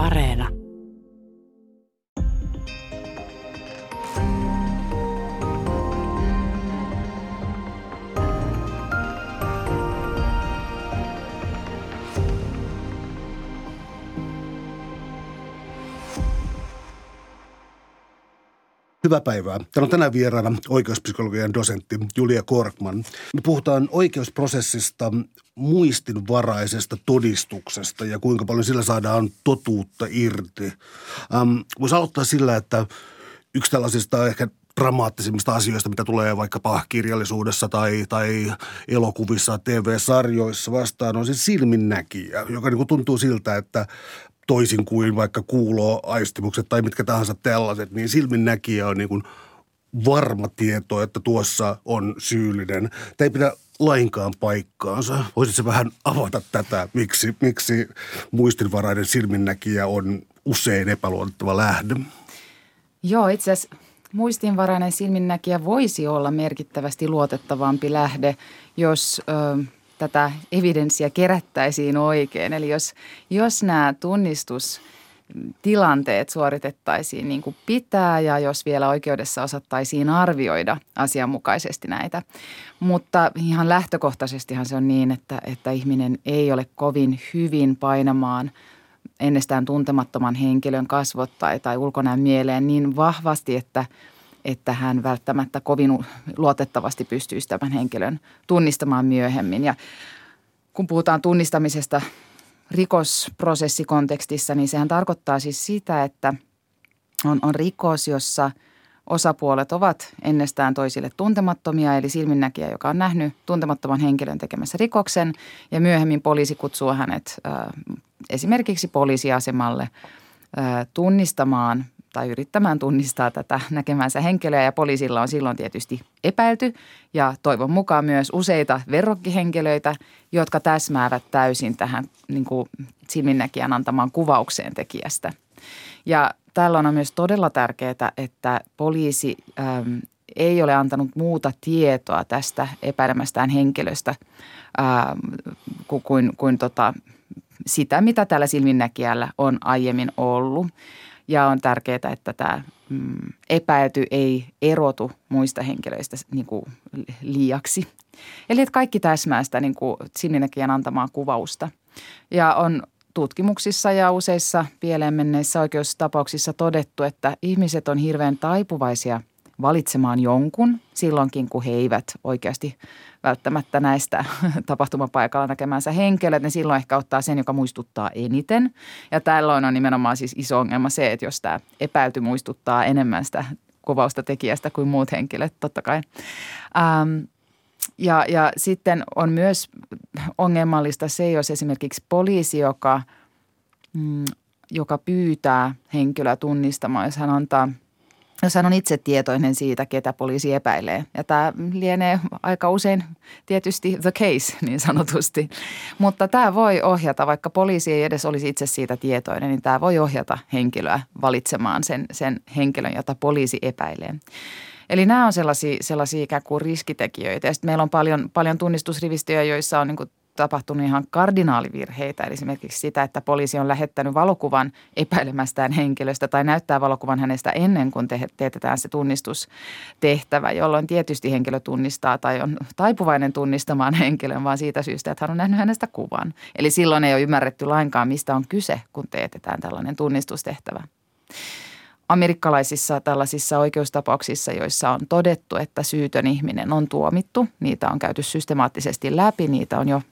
Areena. Hyvää päivää. Täällä on tänään vieraana oikeuspsykologian dosentti Julia Korkman. Me puhutaan oikeusprosessista, muistinvaraisesta todistuksesta ja kuinka paljon sillä saadaan totuutta irti. Ähm, Voisi aloittaa sillä, että yksi tällaisista ehkä dramaattisimmista asioista, mitä tulee vaikkapa kirjallisuudessa tai, tai elokuvissa, TV-sarjoissa vastaan, on se silminnäkijä, joka niin tuntuu siltä, että toisin kuin vaikka kuuloaistimukset tai mitkä tahansa tällaiset, niin silminnäkijä on niin kuin varma tieto, että tuossa on syyllinen. Tämä ei pidä lainkaan paikkaansa. Voisitko vähän avata tätä, miksi, miksi muistinvarainen silminnäkijä on usein epäluotettava lähde? Joo, itse asiassa muistinvarainen silminnäkijä voisi olla merkittävästi luotettavampi lähde, jos ö, tätä evidenssiä kerättäisiin oikein. Eli jos, jos nämä tunnistustilanteet suoritettaisiin niin kuin pitää ja jos vielä oikeudessa osattaisiin arvioida asianmukaisesti näitä. Mutta ihan lähtökohtaisestihan se on niin, että, että ihminen ei ole kovin hyvin painamaan ennestään tuntemattoman henkilön kasvot tai, tai ulkonäön mieleen niin vahvasti, että – että hän välttämättä kovin luotettavasti pystyisi tämän henkilön tunnistamaan myöhemmin. Ja kun puhutaan tunnistamisesta rikosprosessikontekstissa, niin sehän tarkoittaa siis sitä, että on, on rikos, jossa osapuolet ovat ennestään toisille tuntemattomia, eli silminnäkijä, joka on nähnyt tuntemattoman henkilön tekemässä rikoksen, ja myöhemmin poliisi kutsuu hänet äh, esimerkiksi poliisiasemalle äh, tunnistamaan tai yrittämään tunnistaa tätä näkemänsä henkilöä. Ja poliisilla on silloin tietysti epäilty. Ja toivon mukaan myös useita verrokkihenkilöitä, jotka täsmäävät täysin tähän niin kuin silminnäkijän antamaan kuvaukseen tekijästä. Ja tällä on myös todella tärkeää, että poliisi äm, ei ole antanut muuta tietoa tästä epäilemästään henkilöstä äm, kuin, kuin, kuin tota, sitä, mitä tällä silminnäkijällä on aiemmin ollut ja on tärkeää, että tämä mm, epäilty ei erotu muista henkilöistä niin kuin liiaksi. Eli että kaikki täsmää sitä niin kuin silminnäkijän antamaa kuvausta. Ja on tutkimuksissa ja useissa pieleen menneissä oikeustapauksissa todettu, että ihmiset on hirveän taipuvaisia valitsemaan jonkun silloinkin, kun he eivät oikeasti välttämättä näistä tapahtumapaikalla näkemänsä henkilöt, niin silloin ehkä ottaa sen, joka muistuttaa eniten. Ja tällöin on nimenomaan siis iso ongelma se, että jos tämä epäilty muistuttaa enemmän sitä kuvausta tekijästä kuin muut henkilöt, totta kai. Ähm, ja, ja sitten on myös ongelmallista se, jos esimerkiksi poliisi, joka, mm, joka pyytää henkilöä tunnistamaan, jos hän antaa – jos hän on itse tietoinen siitä, ketä poliisi epäilee. Ja tämä lienee aika usein tietysti the case niin sanotusti. Mutta tämä voi ohjata, vaikka poliisi ei edes olisi itse siitä tietoinen, niin tämä voi ohjata henkilöä valitsemaan sen, sen henkilön, jota poliisi epäilee. Eli nämä on sellaisia, sellaisia ikään kuin riskitekijöitä. Ja sitten meillä on paljon, paljon tunnistusrivistöjä, joissa on niin tapahtunut ihan kardinaalivirheitä. Eli esimerkiksi sitä, että poliisi on lähettänyt valokuvan epäilemästään henkilöstä tai näyttää valokuvan hänestä ennen kuin te- teetetään se tunnistustehtävä, jolloin tietysti henkilö tunnistaa tai on taipuvainen tunnistamaan henkilön, vaan siitä syystä, että hän on nähnyt hänestä kuvan. Eli silloin ei ole ymmärretty lainkaan, mistä on kyse, kun teetetään tällainen tunnistustehtävä amerikkalaisissa tällaisissa oikeustapauksissa, joissa on todettu, että syytön ihminen on tuomittu. Niitä on käyty systemaattisesti läpi, niitä on jo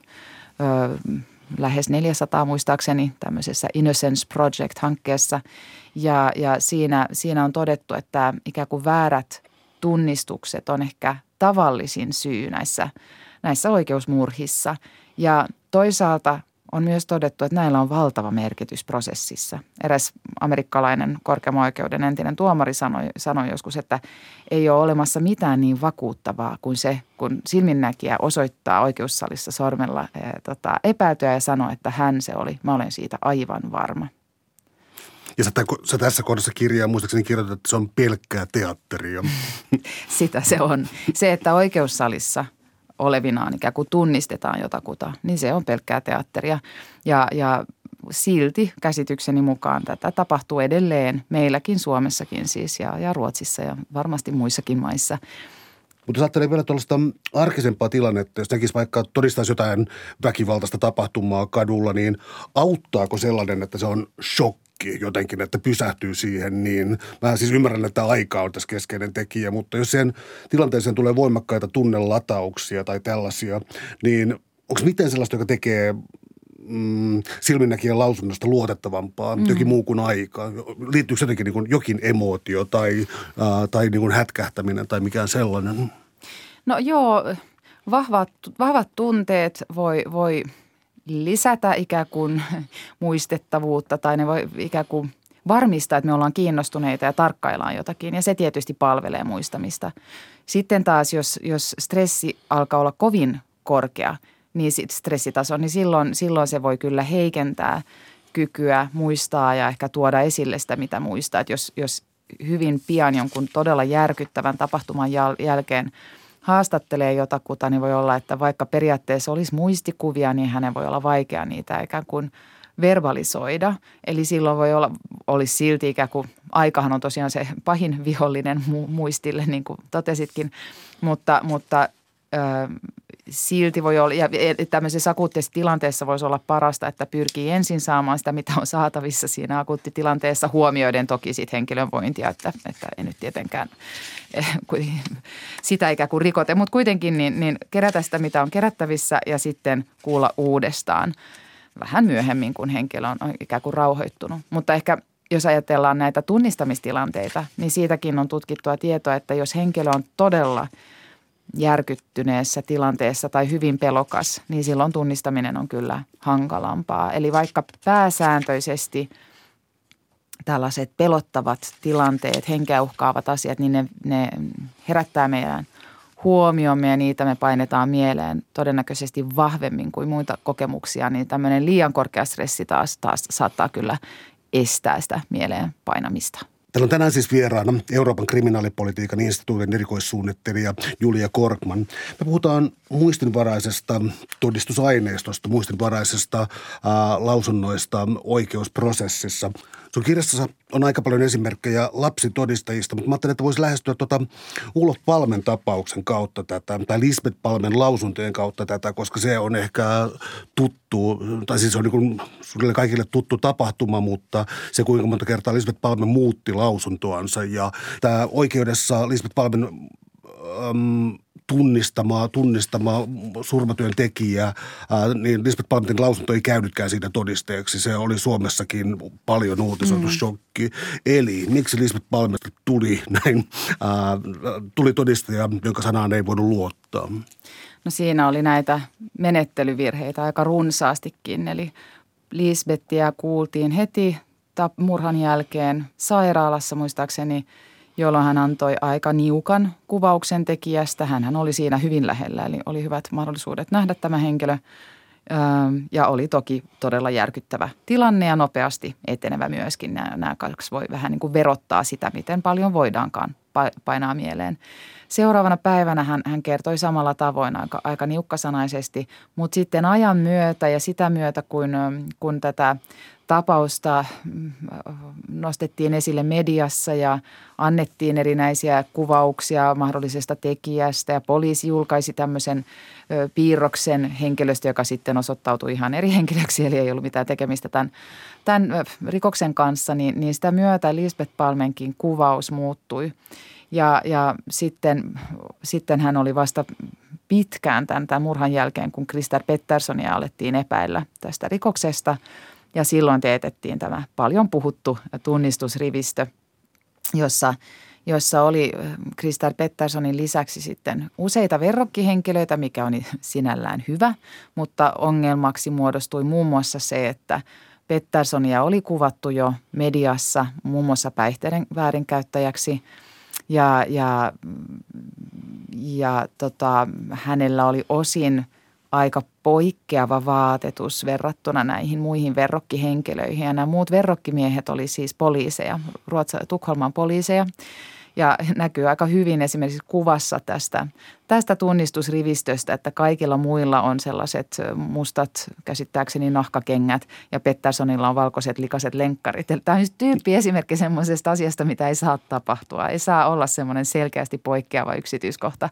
ö, lähes 400 muistaakseni tämmöisessä Innocence Project-hankkeessa. Ja, ja siinä, siinä on todettu, että ikään kuin väärät tunnistukset on ehkä tavallisin syy näissä, näissä oikeusmurhissa. Ja toisaalta on myös todettu, että näillä on valtava merkitys prosessissa. Eräs amerikkalainen korkeamman oikeuden entinen tuomari sanoi, sanoi joskus, että ei ole olemassa mitään niin vakuuttavaa kuin se, kun silminnäkijä osoittaa oikeussalissa sormella ää, tota, epäiltyä ja sanoo, että hän se oli. Mä olen siitä aivan varma. Ja sä, sä tässä kohdassa kirjaa muistaakseni kirjoitat, että se on pelkkää teatteria. Sitä se on. Se, että oikeussalissa – olevinaan ikään kuin tunnistetaan jotakuta, niin se on pelkkää teatteria. Ja, ja silti käsitykseni mukaan tätä tapahtuu edelleen meilläkin Suomessakin siis ja, ja Ruotsissa ja varmasti muissakin maissa. Mutta jos vielä tuollaista arkisempaa tilannetta, jos näkisi vaikka todistaisi jotain väkivaltaista tapahtumaa kadulla, niin auttaako sellainen, että se on shokki jotenkin, että pysähtyy siihen, niin mä siis ymmärrän, että aika on tässä keskeinen tekijä, mutta jos sen tilanteeseen tulee voimakkaita tunnelatauksia tai tällaisia, niin onko miten sellaista, joka tekee mm, silminnäkijän lausunnosta luotettavampaa, mm. jokin muu kuin aika? Liittyykö jotenkin niin kuin jokin emootio tai, äh, tai niin kuin hätkähtäminen tai mikään sellainen? No joo, vahvat, vahvat tunteet voi, voi lisätä ikään kuin muistettavuutta tai ne voi ikään kuin varmistaa, että me ollaan kiinnostuneita ja tarkkaillaan jotakin ja se tietysti palvelee muistamista. Sitten taas, jos, jos stressi alkaa olla kovin korkea – niin sit stressitaso, niin silloin, silloin se voi kyllä heikentää kykyä muistaa ja ehkä tuoda esille sitä, mitä muistaa. Että jos, jos hyvin pian jonkun todella järkyttävän tapahtuman jäl- jälkeen haastattelee jotakuta, niin voi olla, että vaikka periaatteessa olisi muistikuvia, niin hänen voi olla vaikea niitä ikään kuin verbalisoida. Eli silloin voi olla, olisi silti ikään kuin, aikahan on tosiaan se pahin vihollinen muistille, niin kuin totesitkin, mutta, mutta silti voi olla, ja tämmöisessä akuuttisessa tilanteessa voisi olla parasta, että pyrkii ensin saamaan sitä, mitä on saatavissa siinä akuuttitilanteessa, huomioiden toki sitten henkilön vointia, että, että ei nyt tietenkään eh, sitä ikään kuin rikote, mutta kuitenkin niin, niin kerätä sitä, mitä on kerättävissä ja sitten kuulla uudestaan vähän myöhemmin, kun henkilö on ikään kuin rauhoittunut. Mutta ehkä jos ajatellaan näitä tunnistamistilanteita, niin siitäkin on tutkittua tietoa, että jos henkilö on todella – järkyttyneessä tilanteessa tai hyvin pelokas, niin silloin tunnistaminen on kyllä hankalampaa. Eli vaikka pääsääntöisesti tällaiset pelottavat tilanteet, henkeä uhkaavat asiat, niin ne, ne herättää meidän huomioon ja niitä me painetaan mieleen todennäköisesti vahvemmin kuin muita kokemuksia, niin tämmöinen liian korkea stressi taas, taas saattaa kyllä estää sitä mieleen painamista. Täällä on tänään siis vieraana Euroopan kriminaalipolitiikan instituutin erikoissuunnittelija Julia Korkman. Me puhutaan muistinvaraisesta todistusaineistosta, muistinvaraisesta ää, lausunnoista oikeusprosessissa. Sun kirjassa on aika paljon esimerkkejä lapsitodistajista, mutta mä ajattelin, että voisi lähestyä tuota Ulof Palmen tapauksen kautta tätä, tai Lisbeth Palmen lausuntojen kautta tätä, koska se on ehkä tuttu, tai siis on niin kuin kaikille tuttu tapahtuma, mutta se kuinka monta kertaa Lisbeth Palme muutti lausuntoansa. Ja tämä oikeudessa Lisbeth Palmen äm, tunnistamaa, tunnistamaa surmatyön tekijää, niin Lisbeth Palmetin lausunto ei käynytkään siitä todisteeksi. Se oli Suomessakin paljon uutisoitu mm. shokki. Eli miksi Lisbeth Palmesta tuli näin, ää, tuli todistaja, jonka sanaan ei voinut luottaa? No siinä oli näitä menettelyvirheitä aika runsaastikin, eli Lisbettiä kuultiin heti murhan jälkeen sairaalassa muistaakseni – jolloin hän antoi aika niukan kuvauksen tekijästä. Hän oli siinä hyvin lähellä, eli oli hyvät mahdollisuudet nähdä tämä henkilö. Ja oli toki todella järkyttävä tilanne ja nopeasti etenevä myöskin. Nämä kaksi voi vähän niin kuin verottaa sitä, miten paljon voidaankaan painaa mieleen. Seuraavana päivänä hän, hän kertoi samalla tavoin aika, aika niukkasanaisesti, mutta sitten ajan myötä ja sitä myötä, kun, kun tätä tapausta mm, nostettiin esille mediassa ja annettiin erinäisiä kuvauksia mahdollisesta tekijästä ja poliisi julkaisi tämmöisen piirroksen henkilöstä, joka sitten osoittautui ihan eri henkilöksi, eli ei ollut mitään tekemistä tämän, tämän rikoksen kanssa, niin, niin sitä myötä Lisbeth Palmenkin kuvaus muuttui. Ja, ja sitten, sitten hän oli vasta pitkään tämän, tämän murhan jälkeen, kun Krister Petterssonia alettiin epäillä tästä rikoksesta – ja silloin teetettiin tämä paljon puhuttu tunnistusrivistö, jossa, jossa oli Kristar Petterssonin lisäksi sitten useita verrokkihenkilöitä, mikä on sinällään hyvä, mutta ongelmaksi muodostui muun muassa se, että Petterssonia oli kuvattu jo mediassa muun muassa päihteiden väärinkäyttäjäksi ja, ja, ja tota, hänellä oli osin – aika poikkeava vaatetus verrattuna näihin muihin verrokkihenkilöihin. Ja nämä muut verrokkimiehet oli siis poliiseja, Ruotsa, Tukholman poliiseja. Ja näkyy aika hyvin esimerkiksi kuvassa tästä tästä tunnistusrivistöstä, että kaikilla muilla on sellaiset mustat käsittääkseni nahkakengät ja Petterssonilla on valkoiset likaset lenkkarit. Tämä on tyyppi esimerkki semmoisesta asiasta, mitä ei saa tapahtua. Ei saa olla semmoinen selkeästi poikkeava yksityiskohta.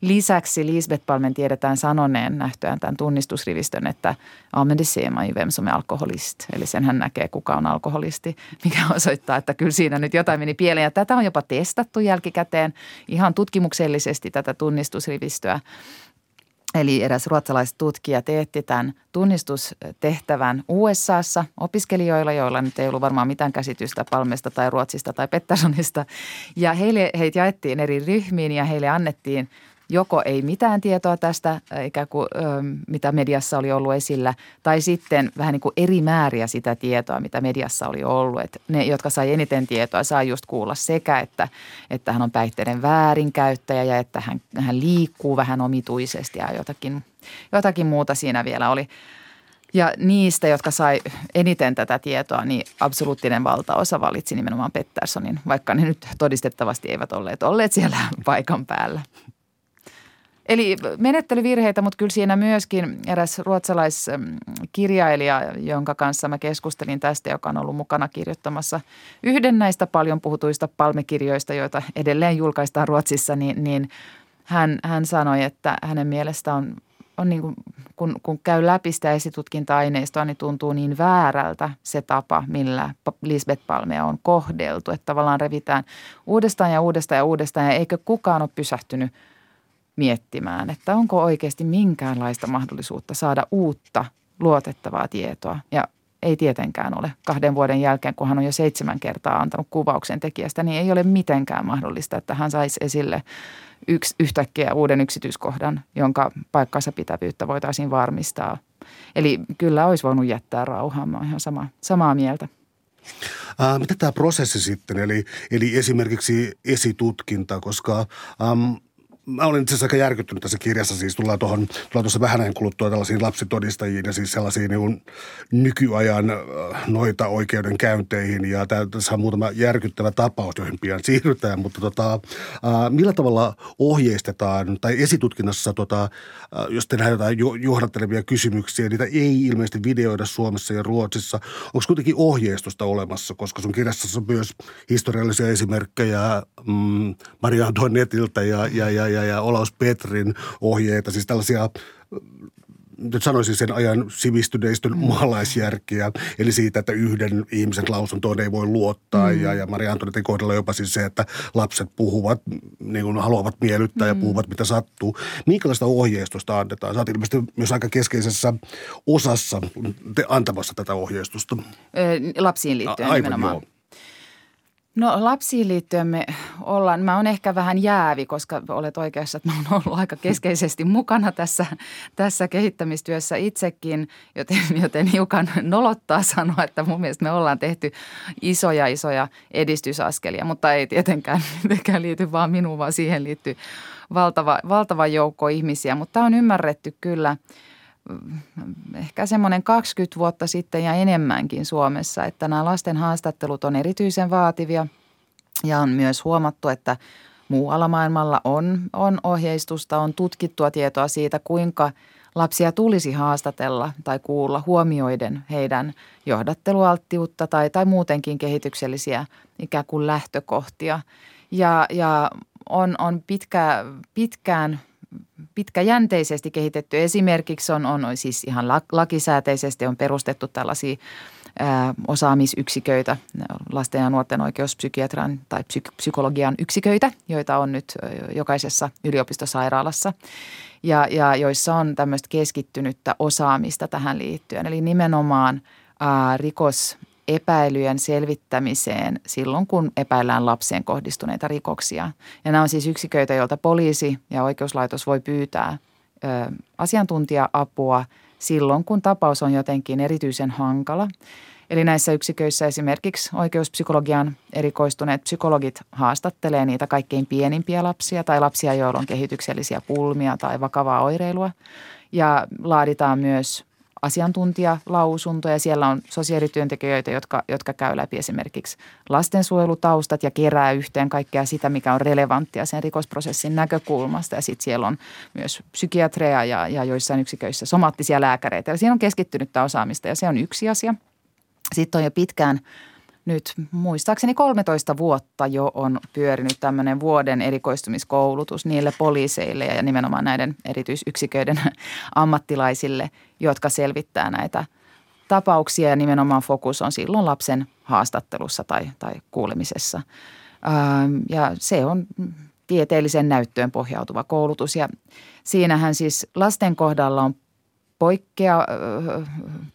Lisäksi Lisbeth Palmen tiedetään sanoneen nähtyään tämän tunnistusrivistön, että använder ser man ju vem som är alkoholist. Eli sen hän näkee, kuka on alkoholisti, mikä osoittaa, että kyllä siinä nyt jotain meni pieleen. Ja tätä on jopa testattu jälkikäteen ihan tutkimuksellisesti tätä tunnistusrivistöä. Eli eräs ruotsalaistutkija teetti tämän tunnistustehtävän USAssa opiskelijoilla, joilla nyt ei ollut varmaan mitään käsitystä Palmesta tai Ruotsista tai Petterssonista. Ja heille, heitä jaettiin eri ryhmiin ja heille annettiin joko ei mitään tietoa tästä, ikään kuin, mitä mediassa oli ollut esillä, tai sitten vähän niin kuin eri määriä sitä tietoa, mitä mediassa oli ollut. Että ne, jotka sai eniten tietoa, saa just kuulla sekä, että, että hän on päihteiden väärinkäyttäjä ja että hän, hän liikkuu vähän omituisesti ja jotakin, jotakin muuta siinä vielä oli. Ja niistä, jotka sai eniten tätä tietoa, niin absoluuttinen valtaosa valitsi nimenomaan Petterssonin, vaikka ne nyt todistettavasti eivät olleet olleet siellä paikan päällä. Eli menettelyvirheitä, mutta kyllä siinä myöskin eräs ruotsalaiskirjailija, jonka kanssa mä keskustelin tästä, joka on ollut mukana kirjoittamassa yhden näistä paljon puhutuista palmekirjoista, joita edelleen julkaistaan Ruotsissa, niin, niin hän, hän sanoi, että hänen mielestä on, on niin kuin, kun, kun käy läpi sitä esitutkinta-aineistoa, niin tuntuu niin väärältä se tapa, millä Lisbeth Palmea on kohdeltu, että tavallaan revitään uudestaan ja uudestaan ja uudestaan ja eikö kukaan ole pysähtynyt – miettimään, että onko oikeasti minkäänlaista mahdollisuutta saada uutta luotettavaa tietoa. Ja ei tietenkään ole. Kahden vuoden jälkeen, kun hän on jo seitsemän kertaa antanut kuvauksen tekijästä, niin ei ole mitenkään mahdollista, että hän saisi esille yksi, yhtäkkiä uuden yksityiskohdan, jonka paikkansa pitävyyttä voitaisiin varmistaa. Eli kyllä olisi voinut jättää rauhaan. Mä ihan sama, samaa mieltä. Ää, mitä tämä prosessi sitten, eli, eli esimerkiksi esitutkinta, koska äm, mä olin itse asiassa aika järkyttynyt tässä kirjassa. Siis tullaan tuohon, tullaan tuossa vähän ajan kuluttua tällaisiin lapsitodistajiin ja siis sellaisiin niin nykyajan äh, noita oikeudenkäynteihin. Ja tässä on muutama järkyttävä tapaus, joihin pian siirrytään. Mutta tota, äh, millä tavalla ohjeistetaan, tai esitutkinnassa, tota, äh, jos tehdään jotain johdattelevia kysymyksiä, niitä ei ilmeisesti videoida Suomessa ja Ruotsissa. Onko kuitenkin ohjeistusta olemassa, koska sun kirjassa on myös historiallisia esimerkkejä mm, Maria Antoinettilta ja, ja, ja, ja ja, Olaus Petrin ohjeita, siis tällaisia nyt sanoisin sen ajan sivistyneistön mm. maalaisjärkiä, eli siitä, että yhden ihmisen lausuntoon ei voi luottaa. Mm. Ja, ja Maria Antonetin kohdalla jopa siis se, että lapset puhuvat, niin kuin haluavat miellyttää mm. ja puhuvat mitä sattuu. Minkälaista ohjeistusta annetaan? Sä ilmeisesti myös aika keskeisessä osassa te antamassa tätä ohjeistusta. lapsiin liittyen A, aivan, nimenomaan. Joo. No lapsiin liittyen me ollaan, mä oon ehkä vähän jäävi, koska olet oikeassa, että mä oon ollut aika keskeisesti mukana tässä, tässä kehittämistyössä itsekin, joten, joten hiukan nolottaa sanoa, että mun mielestä me ollaan tehty isoja isoja edistysaskelia, mutta ei tietenkään mitenkään liity vaan minuun, vaan siihen liittyy valtava, valtava joukko ihmisiä, mutta on ymmärretty kyllä – ehkä semmoinen 20 vuotta sitten ja enemmänkin Suomessa, että nämä lasten haastattelut on erityisen vaativia ja on myös huomattu, että muualla maailmalla on, on ohjeistusta, on tutkittua tietoa siitä, kuinka lapsia tulisi haastatella tai kuulla huomioiden heidän johdattelualttiutta tai, tai muutenkin kehityksellisiä ikään kuin lähtökohtia. Ja, ja on, on pitkä, pitkään pitkäjänteisesti kehitetty. Esimerkiksi on, on siis ihan lakisääteisesti on perustettu tällaisia osaamisyksiköitä, lasten ja nuorten oikeuspsykiatrian tai psyk- psykologian yksiköitä, joita on nyt jokaisessa yliopistosairaalassa ja, ja joissa on tämmöistä keskittynyttä osaamista tähän liittyen. Eli nimenomaan ää, rikos epäilyjen selvittämiseen silloin, kun epäillään lapseen kohdistuneita rikoksia. Ja nämä on siis yksiköitä, joilta poliisi ja oikeuslaitos voi pyytää ö, asiantuntija-apua silloin, kun tapaus on jotenkin erityisen hankala. Eli näissä yksiköissä esimerkiksi oikeuspsykologian erikoistuneet psykologit haastattelee niitä kaikkein pienimpiä lapsia tai lapsia, joilla on kehityksellisiä pulmia tai vakavaa oireilua. Ja laaditaan myös asiantuntijalausuntoja. Siellä on sosiaalityöntekijöitä, jotka, jotka käy läpi esimerkiksi lastensuojelutaustat ja kerää yhteen kaikkea sitä, mikä on relevanttia sen rikosprosessin näkökulmasta. Ja sitten siellä on myös psykiatreja ja, ja joissain yksiköissä somaattisia lääkäreitä. Eli siinä on keskittynyttä osaamista ja se on yksi asia. Sitten on jo pitkään – nyt muistaakseni 13 vuotta jo on pyörinyt tämmöinen vuoden erikoistumiskoulutus niille poliiseille ja nimenomaan näiden erityisyksiköiden ammattilaisille, jotka selvittää näitä tapauksia ja nimenomaan fokus on silloin lapsen haastattelussa tai, tai kuulemisessa. Ähm, ja se on tieteelliseen näyttöön pohjautuva koulutus ja siinähän siis lasten kohdalla on poikkea,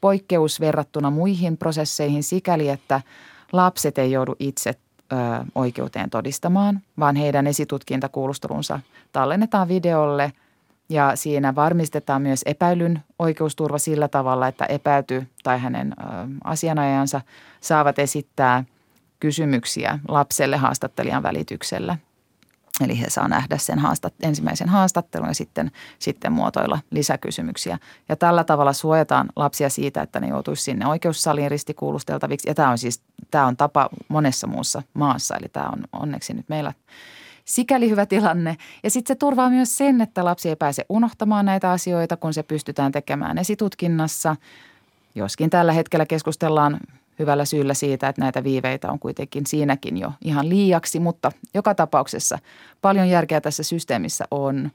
poikkeus verrattuna muihin prosesseihin sikäli, että – lapset ei joudu itse ö, oikeuteen todistamaan, vaan heidän esitutkintakuulustelunsa tallennetaan videolle. Ja siinä varmistetaan myös epäilyn oikeusturva sillä tavalla, että epäyty tai hänen ö, asianajansa saavat esittää kysymyksiä lapselle haastattelijan välityksellä – Eli he saa nähdä sen haastat, ensimmäisen haastattelun ja sitten, sitten muotoilla lisäkysymyksiä. Ja tällä tavalla suojataan lapsia siitä, että ne joutuisi sinne oikeussaliin ristikuulusteltaviksi. Ja tämä on siis tämä on tapa monessa muussa maassa, eli tämä on onneksi nyt meillä sikäli hyvä tilanne. Ja sitten se turvaa myös sen, että lapsi ei pääse unohtamaan näitä asioita, kun se pystytään tekemään esitutkinnassa. Joskin tällä hetkellä keskustellaan hyvällä syyllä siitä, että näitä viiveitä on kuitenkin siinäkin jo ihan liiaksi, mutta joka tapauksessa paljon järkeä tässä systeemissä on.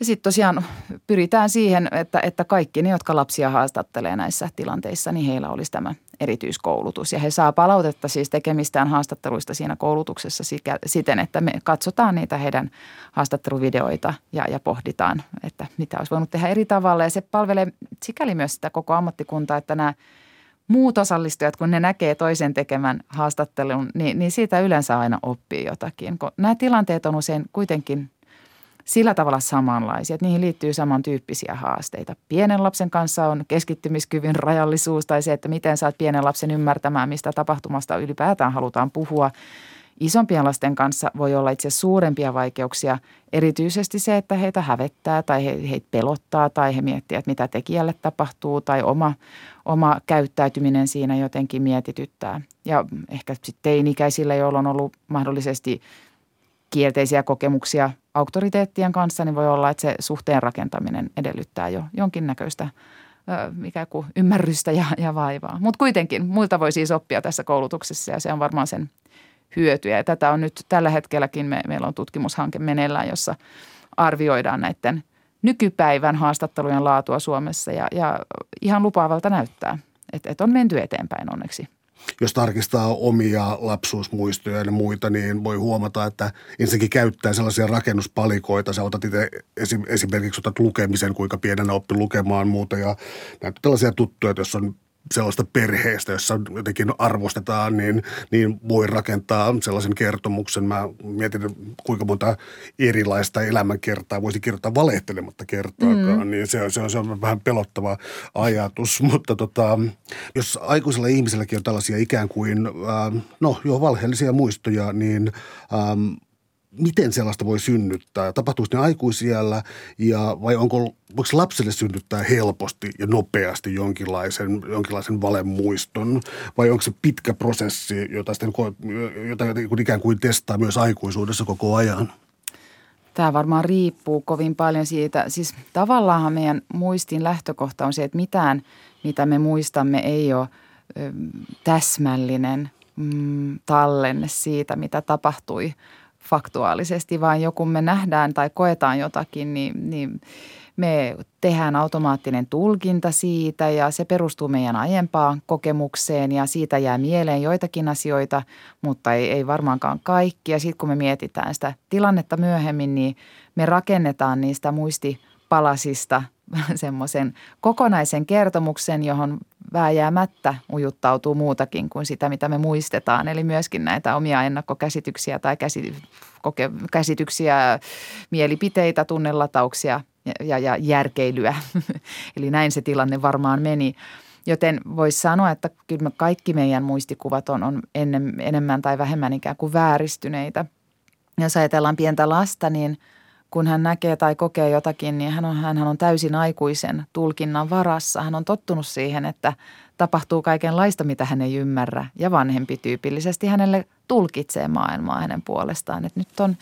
Ja sitten tosiaan pyritään siihen, että, että kaikki ne, jotka lapsia haastattelee näissä tilanteissa, niin heillä olisi tämä erityiskoulutus. Ja he saa palautetta siis tekemistään haastatteluista siinä koulutuksessa siten, että me katsotaan niitä heidän haastatteluvideoita ja, ja pohditaan, että mitä olisi voinut tehdä eri tavalla. Ja se palvelee sikäli myös sitä koko ammattikuntaa, että nämä – muut osallistujat, kun ne näkee toisen tekemän haastattelun, niin, niin siitä yleensä aina oppii jotakin. Kun nämä tilanteet on usein kuitenkin sillä tavalla samanlaisia, että niihin liittyy samantyyppisiä haasteita. Pienen lapsen kanssa on keskittymiskyvyn rajallisuus tai se, että miten saat pienen lapsen ymmärtämään, mistä tapahtumasta ylipäätään halutaan puhua – Isompien lasten kanssa voi olla itse suurempia vaikeuksia, erityisesti se, että heitä hävettää tai he, heitä pelottaa tai he miettivät, että mitä tekijälle tapahtuu tai oma, oma käyttäytyminen siinä jotenkin mietityttää. Ja ehkä sitten teinikäisillä, joilla on ollut mahdollisesti kielteisiä kokemuksia auktoriteettien kanssa, niin voi olla, että se suhteen rakentaminen edellyttää jo jonkinnäköistä ikään kuin ymmärrystä ja, ja vaivaa. Mutta kuitenkin muilta voi siis oppia tässä koulutuksessa ja se on varmaan sen hyötyjä. Ja tätä on nyt tällä hetkelläkin, me, meillä on tutkimushanke meneillään, jossa arvioidaan näiden nykypäivän haastattelujen laatua Suomessa ja, ja ihan lupaavalta näyttää, että, että on menty eteenpäin onneksi jos tarkistaa omia lapsuusmuistoja ja muita, niin voi huomata, että ensinnäkin käyttää sellaisia rakennuspalikoita. Sä otat itse esimerkiksi otat lukemisen, kuinka pienenä oppi lukemaan muuta ja näitä tällaisia tuttuja, että jos on sellaista perheestä, jossa jotenkin arvostetaan, niin, niin voi rakentaa sellaisen kertomuksen. Mä mietin, kuinka monta erilaista elämänkertaa voisi kirjoittaa valehtelematta kertaakaan, mm. niin se, se, on, se on vähän pelottava ajatus. Mutta tota, jos aikuisella ihmiselläkin on tällaisia ikään kuin, äh, no joo, valheellisia muistoja, niin ähm, miten sellaista voi synnyttää? Tapahtuuko ne aikuisiellä ja vai onko, voiko lapselle synnyttää helposti ja nopeasti jonkinlaisen, jonkinlaisen valemuiston? Vai onko se pitkä prosessi, jota, sitten, jota ikään kuin testaa myös aikuisuudessa koko ajan? Tämä varmaan riippuu kovin paljon siitä. Siis tavallaan meidän muistin lähtökohta on se, että mitään, mitä me muistamme, ei ole täsmällinen mm, tallenne siitä, mitä tapahtui – faktuaalisesti, vaan joku me nähdään tai koetaan jotakin, niin, niin me tehdään automaattinen tulkinta siitä ja se perustuu meidän aiempaan kokemukseen ja siitä jää mieleen joitakin asioita, mutta ei, ei varmaankaan kaikki. Ja sitten kun me mietitään sitä tilannetta myöhemmin, niin me rakennetaan niistä muistipalasista semmoisen kokonaisen kertomuksen, johon vääjäämättä ujuttautuu muutakin kuin sitä, mitä me muistetaan. Eli myöskin näitä omia ennakkokäsityksiä tai käsi, koke, käsityksiä, mielipiteitä, tunnelatauksia ja, ja, järkeilyä. Eli näin se tilanne varmaan meni. Joten voisi sanoa, että kyllä kaikki meidän muistikuvat on, on enemmän tai vähemmän ikään kuin vääristyneitä. Jos ajatellaan pientä lasta, niin – kun hän näkee tai kokee jotakin, niin hän on, hän on täysin aikuisen tulkinnan varassa. Hän on tottunut siihen, että tapahtuu kaikenlaista, mitä hän ei ymmärrä. Ja vanhempi tyypillisesti hänelle tulkitsee maailmaa hänen puolestaan. Että nyt on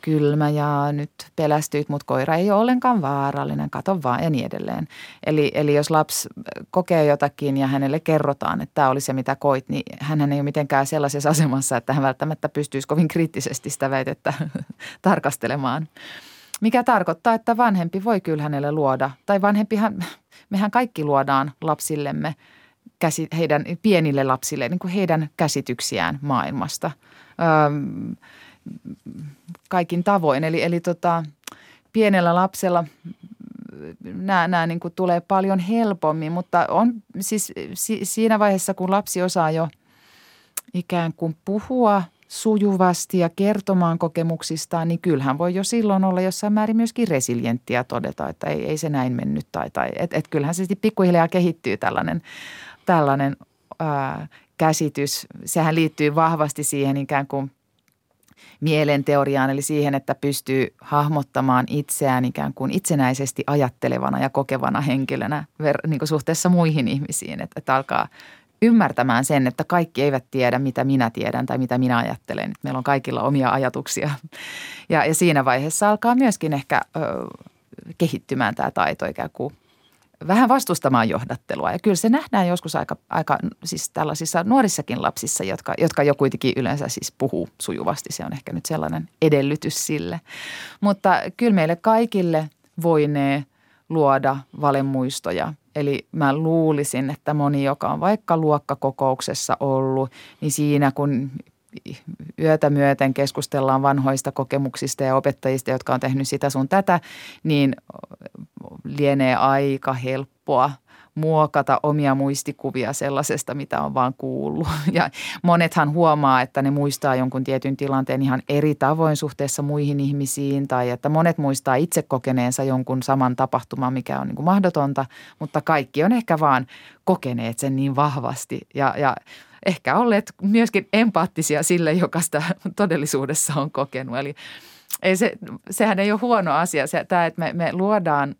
kylmä ja nyt pelästyit, mutta koira ei ole ollenkaan vaarallinen, kato vaan ja niin edelleen. Eli, eli jos lapsi kokee jotakin ja hänelle kerrotaan, että tämä oli se mitä koit, niin hän ei ole mitenkään sellaisessa asemassa, että hän välttämättä pystyisi kovin kriittisesti sitä väitettä tarkastelemaan. Mikä tarkoittaa, että vanhempi voi kyllä hänelle luoda, tai vanhempihan, mehän kaikki luodaan lapsillemme, käsi, heidän pienille lapsille, niin kuin heidän käsityksiään maailmasta. Kaikin tavoin. Eli, eli tota, pienellä lapsella nämä, nämä niin kuin tulee paljon helpommin, mutta on siis si, siinä vaiheessa, kun lapsi osaa jo ikään kuin puhua sujuvasti ja kertomaan kokemuksistaan, niin kyllähän voi jo silloin olla jossain määrin myöskin resilienttiä todeta, että ei, ei se näin mennyt. Tai, tai et, et kyllähän se pikkuhiljaa kehittyy tällainen, tällainen ää, käsitys. Sehän liittyy vahvasti siihen ikään kuin – mielenteoriaan, eli siihen, että pystyy hahmottamaan itseään ikään kuin itsenäisesti ajattelevana ja kokevana henkilönä niin kuin suhteessa muihin ihmisiin, että, että alkaa ymmärtämään sen, että kaikki eivät tiedä, mitä minä tiedän tai mitä minä ajattelen. Meillä on kaikilla omia ajatuksia. Ja, ja siinä vaiheessa alkaa myöskin ehkä ö, kehittymään tämä taito ikään kuin vähän vastustamaan johdattelua. Ja kyllä se nähdään joskus aika, aika siis tällaisissa nuorissakin lapsissa, jotka, jotka jo kuitenkin yleensä siis puhuu sujuvasti. Se on ehkä nyt sellainen edellytys sille. Mutta kyllä meille kaikille voinee luoda valemuistoja. Eli mä luulisin, että moni, joka on vaikka luokkakokouksessa ollut, niin siinä kun yötä myöten keskustellaan vanhoista kokemuksista ja opettajista, jotka on tehnyt sitä sun tätä, niin lienee aika helppoa muokata omia muistikuvia sellaisesta, mitä on vaan kuullut. Ja monethan huomaa, että ne muistaa jonkun tietyn tilanteen ihan eri tavoin suhteessa muihin ihmisiin tai että monet muistaa itse kokeneensa jonkun saman tapahtuman, mikä on niin kuin mahdotonta, mutta kaikki on ehkä vaan kokeneet sen niin vahvasti ja, ja ehkä olleet myöskin empaattisia sille, joka sitä todellisuudessa on kokenut. Eli ei se, sehän ei ole huono asia, se, tämä, että me, me luodaan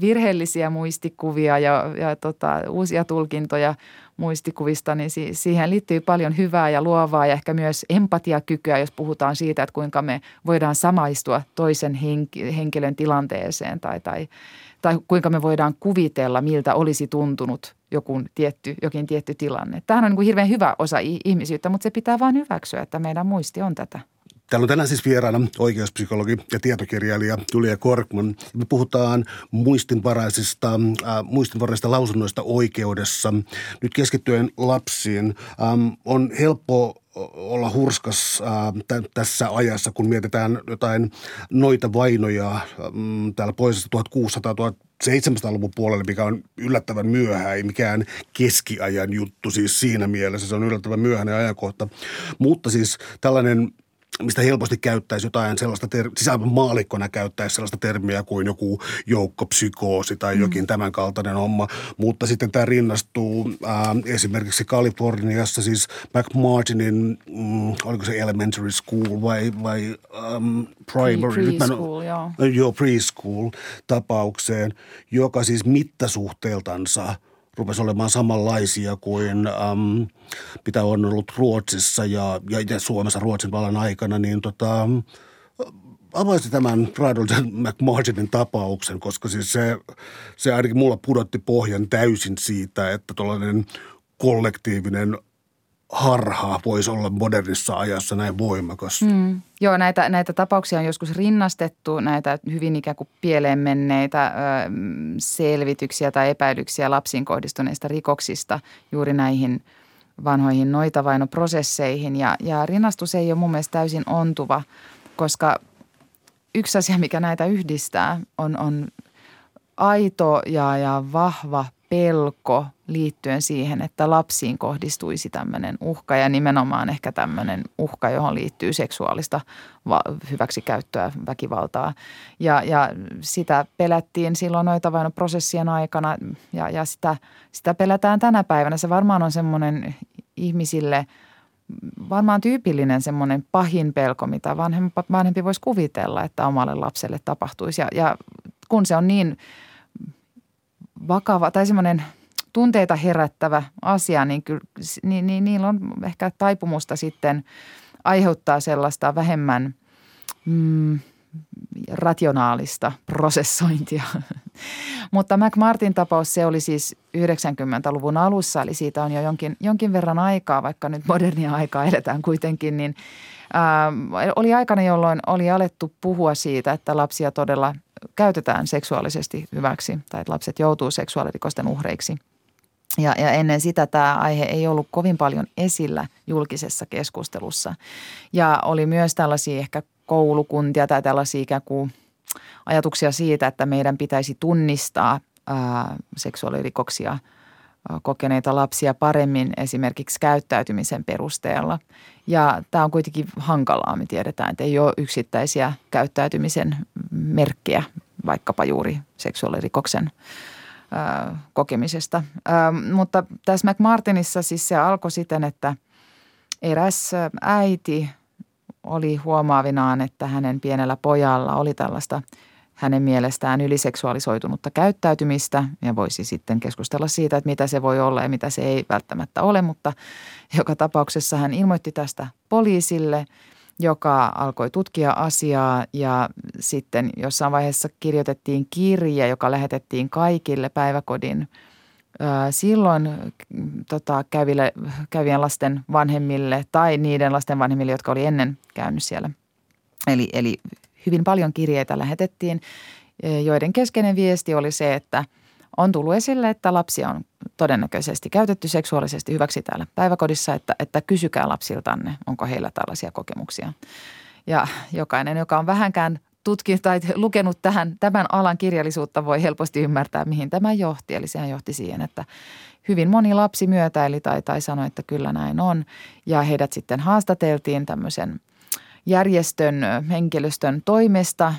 virheellisiä muistikuvia ja, ja tota, uusia tulkintoja muistikuvista, niin si- siihen liittyy paljon hyvää ja luovaa ja ehkä myös empatiakykyä, jos puhutaan siitä, että kuinka me voidaan samaistua toisen henk- henkilön tilanteeseen tai, tai, tai kuinka me voidaan kuvitella, miltä olisi tuntunut joku tietty, jokin tietty tilanne. Tämähän on niin kuin hirveän hyvä osa ihmisyyttä, mutta se pitää vain hyväksyä, että meidän muisti on tätä. Täällä on tänään siis vieraana oikeuspsykologi ja tietokirjailija Julia Korkman. Me puhutaan muistinvaraisista, äh, muistinvaraisista lausunnoista oikeudessa. Nyt keskittyen lapsiin ähm, on helppo olla hurskas äh, t- tässä ajassa, kun mietitään jotain noita vainoja äh, täällä poisessa 1600-1700-luvun puolelle, mikä on yllättävän myöhä, ei mikään keskiajan juttu siis siinä mielessä. Se on yllättävän myöhäinen ajankohta. Mutta siis tällainen – mistä helposti käyttäisi jotain sellaista, ter- siis aivan maalikkona käyttäisi sellaista termiä kuin joku joukkopsykoosi tai jokin mm. tämän kaltainen homma. Mutta sitten tämä rinnastuu äh, esimerkiksi Kaliforniassa, siis McMartinin, mm, oliko se elementary school vai, vai um, primary? Preschool, joo. Joo, preschool tapaukseen, joka siis mittasuhteeltansa – rupesi olemaan samanlaisia kuin äm, mitä on ollut Ruotsissa ja, ja, ja Suomessa Ruotsin vallan aikana, niin tota, avaisi tämän Radolten McMartinin tapauksen, koska siis se, se ainakin mulla pudotti pohjan täysin siitä, että tuollainen kollektiivinen harha voisi olla modernissa ajassa näin voimakas. Mm. Joo, näitä, näitä tapauksia on joskus rinnastettu, näitä hyvin ikään kuin pieleen menneitä ö, selvityksiä tai epäilyksiä lapsiin kohdistuneista rikoksista juuri näihin vanhoihin noitavainoprosesseihin. Ja, ja rinnastus ei ole mun mielestä täysin ontuva, koska yksi asia, mikä näitä yhdistää, on, on aito ja, ja vahva pelko liittyen siihen, että lapsiin kohdistuisi tämmöinen uhka ja nimenomaan ehkä tämmöinen uhka, johon liittyy seksuaalista hyväksikäyttöä, väkivaltaa. Ja, ja sitä pelättiin silloin noita vain prosessien aikana ja, ja sitä, sitä pelätään tänä päivänä. Se varmaan on semmoinen ihmisille varmaan tyypillinen semmoinen pahin pelko, mitä vanhempi, vanhempi voisi kuvitella, että omalle lapselle tapahtuisi. Ja, ja kun se on niin vakava tai semmoinen tunteita herättävä asia, niin, kyllä, niin, niin niillä on ehkä taipumusta sitten aiheuttaa sellaista vähemmän mm, rationaalista prosessointia. Mutta McMartin tapaus, se oli siis 90-luvun alussa, eli siitä on jo jonkin, jonkin verran aikaa, vaikka nyt modernia aikaa eletään kuitenkin, niin ää, oli aikana, jolloin oli alettu puhua siitä, että lapsia todella käytetään seksuaalisesti hyväksi tai että lapset joutuu seksuaalirikosten uhreiksi. Ja, ja ennen sitä tämä aihe ei ollut kovin paljon esillä julkisessa keskustelussa. Ja oli myös tällaisia ehkä koulukuntia tai tällaisia ikään kuin ajatuksia siitä, että meidän pitäisi tunnistaa ää, seksuaalirikoksia kokeneita lapsia paremmin esimerkiksi käyttäytymisen perusteella. Ja tämä on kuitenkin hankalaa. Me tiedetään, että ei ole yksittäisiä käyttäytymisen merkkejä, vaikkapa juuri seksuaalirikoksen kokemisesta. Mutta tässä McMartinissa siis se alkoi siten, että eräs äiti oli huomaavinaan, että hänen pienellä pojalla oli tällaista hänen mielestään yliseksuaalisoitunutta käyttäytymistä. Ja voisi sitten keskustella siitä, että mitä se voi olla ja mitä se ei välttämättä ole, mutta joka tapauksessa hän ilmoitti tästä poliisille, joka alkoi tutkia asiaa. Ja sitten jossain vaiheessa kirjoitettiin kirje, joka lähetettiin kaikille päiväkodin silloin tota, käyville, käyvien lasten vanhemmille tai niiden lasten vanhemmille, jotka oli ennen käynyt siellä. Eli, eli hyvin paljon kirjeitä lähetettiin, joiden keskeinen viesti oli se, että on tullut esille, että lapsia on todennäköisesti käytetty seksuaalisesti hyväksi täällä päiväkodissa, että, että kysykää lapsiltanne, onko heillä tällaisia kokemuksia. Ja jokainen, joka on vähänkään tutkinut tai lukenut tähän, tämän alan kirjallisuutta voi helposti ymmärtää, mihin tämä johti. Eli sehän johti siihen, että hyvin moni lapsi myötäili tai, tai sanoi, että kyllä näin on. Ja heidät sitten haastateltiin tämmöisen järjestön henkilöstön toimesta.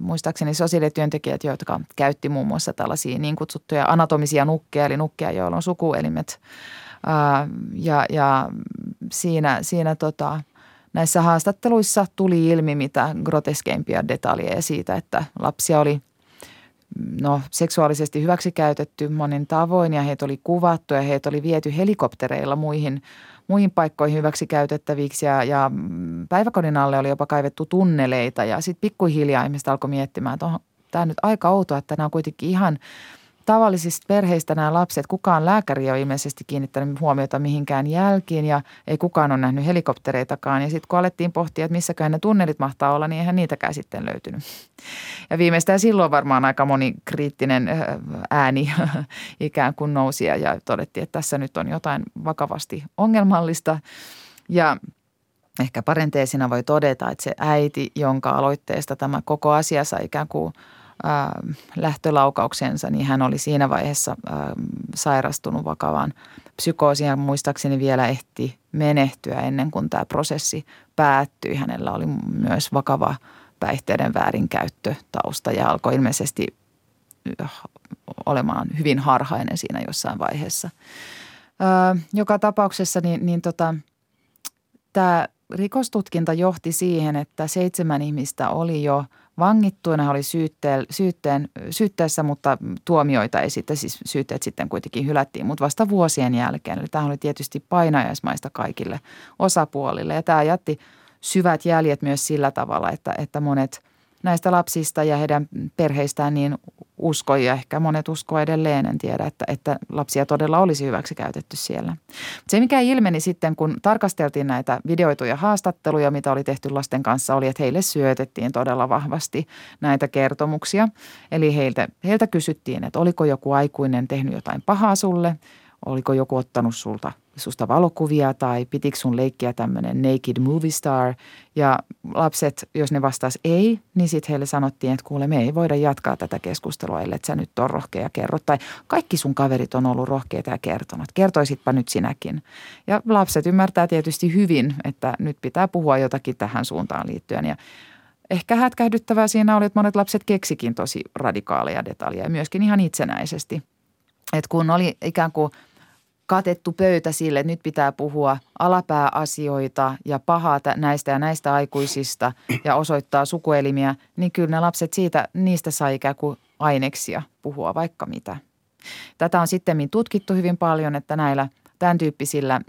Muistaakseni sosiaalityöntekijät, jotka käytti muun muassa tällaisia niin kutsuttuja anatomisia nukkeja, eli nukkeja, joilla on sukuelimet. Ja, ja siinä, siinä tota, näissä haastatteluissa tuli ilmi mitä groteskeimpia detaljeja siitä, että lapsia oli no, seksuaalisesti hyväksikäytetty monin tavoin ja heitä oli kuvattu ja heitä oli viety helikoptereilla muihin, muihin paikkoihin hyväksikäytettäviksi ja, ja päiväkodin alle oli jopa kaivettu tunneleita ja sitten pikkuhiljaa ihmiset alkoi miettimään, että on tämä nyt aika outoa, että nämä on kuitenkin ihan – tavallisista perheistä nämä lapset, kukaan lääkäri ole ilmeisesti kiinnittänyt huomiota mihinkään jälkiin ja ei kukaan ole nähnyt helikoptereitakaan. Ja sitten kun alettiin pohtia, että missäköhän ne tunnelit mahtaa olla, niin eihän niitäkään sitten löytynyt. Ja viimeistään silloin varmaan aika moni kriittinen ääni ikään kuin nousi ja todettiin, että tässä nyt on jotain vakavasti ongelmallista. Ja ehkä parenteesina voi todeta, että se äiti, jonka aloitteesta tämä koko asia sai ikään kuin – äh, lähtölaukauksensa, niin hän oli siinä vaiheessa äh, sairastunut vakavaan psykoosiin ja muistaakseni vielä ehti menehtyä ennen kuin tämä prosessi päättyi. Hänellä oli myös vakava päihteiden väärinkäyttötausta ja alkoi ilmeisesti olemaan hyvin harhainen siinä jossain vaiheessa. joka tapauksessa niin, niin tota, tämä rikostutkinta johti siihen, että seitsemän ihmistä oli jo – vangittuina, oli syytteen, syytteen, syytteessä, mutta tuomioita ei sitten, siis syytteet sitten kuitenkin hylättiin, mutta vasta vuosien jälkeen. Eli tämä oli tietysti painajaismaista kaikille osapuolille ja tämä jätti syvät jäljet myös sillä tavalla, että, että monet näistä lapsista ja heidän perheistään niin uskoi ja ehkä monet uskoo edelleen, en tiedä, että, että lapsia todella olisi hyväksi käytetty siellä. Se, mikä ilmeni sitten, kun tarkasteltiin näitä videoituja haastatteluja, mitä oli tehty lasten kanssa, oli, että heille syötettiin todella vahvasti näitä kertomuksia. Eli heiltä, heiltä kysyttiin, että oliko joku aikuinen tehnyt jotain pahaa sulle, oliko joku ottanut sulta susta valokuvia tai pitikö sun leikkiä tämmöinen naked movie star. Ja lapset, jos ne vastas ei, niin sitten heille sanottiin, että kuule me ei voida jatkaa tätä keskustelua, ellei sä nyt on rohkea ja kerro. Tai kaikki sun kaverit on ollut rohkeita ja kertonut. Kertoisitpa nyt sinäkin. Ja lapset ymmärtää tietysti hyvin, että nyt pitää puhua jotakin tähän suuntaan liittyen. Ja ehkä hätkähdyttävää siinä oli, että monet lapset keksikin tosi radikaaleja detaljeja, myöskin ihan itsenäisesti. että kun oli ikään kuin – katettu pöytä sille, että nyt pitää puhua alapääasioita ja pahaa näistä ja näistä aikuisista ja osoittaa sukuelimiä, niin kyllä ne lapset siitä, niistä sai ikään kuin aineksia puhua vaikka mitä. Tätä on sitten tutkittu hyvin paljon, että näillä tämän tyyppisillä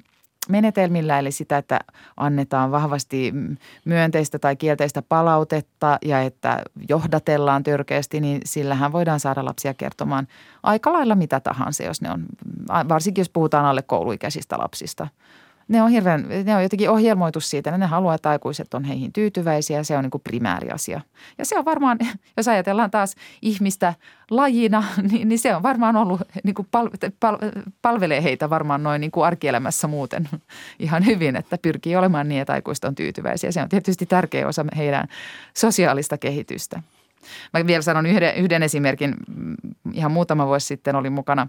menetelmillä, eli sitä, että annetaan vahvasti myönteistä tai kielteistä palautetta ja että johdatellaan törkeästi, niin sillähän voidaan saada lapsia kertomaan aika lailla mitä tahansa, jos ne on, varsinkin jos puhutaan alle kouluikäisistä lapsista – ne on hirveän, ne on jotenkin ohjelmoitu siitä, ne haluaa, että aikuiset on heihin tyytyväisiä se on niin kuin primääri asia. Ja se on varmaan, jos ajatellaan taas ihmistä lajina, niin, niin se on varmaan ollut, niin kuin pal, pal, palvelee heitä varmaan noin niin kuin arkielämässä muuten ihan hyvin, että pyrkii olemaan niin, että aikuiset on tyytyväisiä. Se on tietysti tärkeä osa heidän sosiaalista kehitystä. Mä vielä sanon yhden, yhden esimerkin. Ihan muutama vuosi sitten olin mukana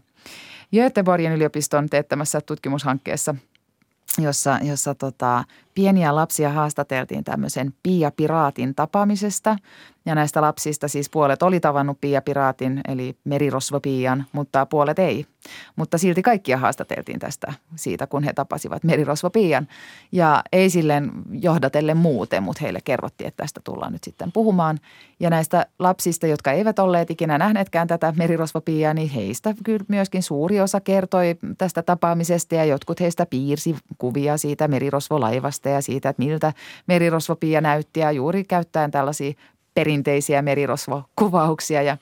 Göteborgin yliopiston teettämässä tutkimushankkeessa – jossa, jossa tota, pieniä lapsia haastateltiin tämmöisen Pia Piraatin tapaamisesta. Ja näistä lapsista siis puolet oli tavannut Pia Piraatin, eli merirosvo Pian, mutta puolet ei. Mutta silti kaikkia haastateltiin tästä siitä, kun he tapasivat merirosvo Pian. Ja ei silleen johdatelle muuten, mutta heille kerrottiin, että tästä tullaan nyt sitten puhumaan. Ja näistä lapsista, jotka eivät olleet ikinä nähneetkään tätä merirosvo Piaa, niin heistä kyllä myöskin suuri osa kertoi tästä tapaamisesta ja jotkut heistä piirsi kuvia siitä merirosvolaivasta ja siitä, että miltä merirosvopia näytti ja juuri käyttäen tällaisia perinteisiä merirosvokuvauksia ja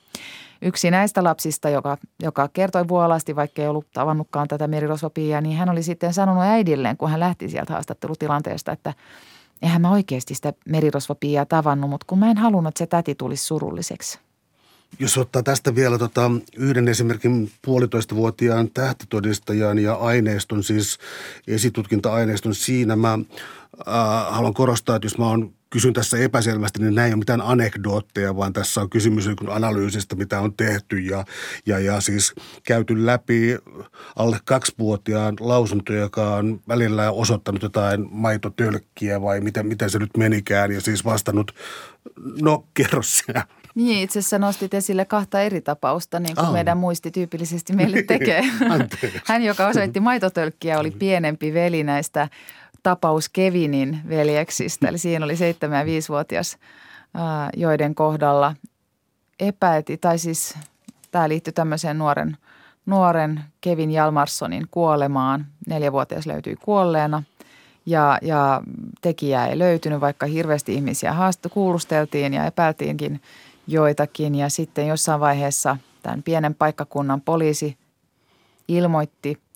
Yksi näistä lapsista, joka, joka kertoi vuolasti, vaikka ei ollut tavannutkaan tätä merirosvopia, niin hän oli sitten sanonut äidilleen, kun hän lähti sieltä haastattelutilanteesta, että eihän mä oikeasti sitä merirosvopia tavannut, mutta kun mä en halunnut, että se täti tulisi surulliseksi. Jos ottaa tästä vielä tota, yhden esimerkin puolitoistavuotiaan tähtitodistajan ja aineiston, siis esitutkinta-aineiston, siinä mä äh, haluan korostaa, että jos mä oon kysyn tässä epäselvästi, niin näin ei ole mitään anekdootteja, vaan tässä on kysymys analyysistä, mitä on tehty ja, ja, ja siis käyty läpi alle kaksivuotiaan lausunto, joka on välillä osoittanut jotain maitotölkkiä vai miten, miten se nyt menikään ja siis vastannut, no kerro sinä. Niin, itse asiassa nostit esille kahta eri tapausta, niin kuin oh. meidän muisti tyypillisesti meille tekee. Hän, joka osoitti maitotölkkiä, oli pienempi veli näistä tapaus Kevinin veljeksistä. Eli siinä oli 7- ja 5-vuotias, joiden kohdalla epäilti, tai siis tämä liittyi tämmöiseen nuoren, nuoren Kevin Jalmarssonin kuolemaan. Neljävuotias löytyi kuolleena ja, ja tekijää ei löytynyt, vaikka hirveästi ihmisiä haastu, kuulusteltiin ja epäiltiinkin joitakin. Ja sitten jossain vaiheessa tämän pienen paikkakunnan poliisi ilmoitti –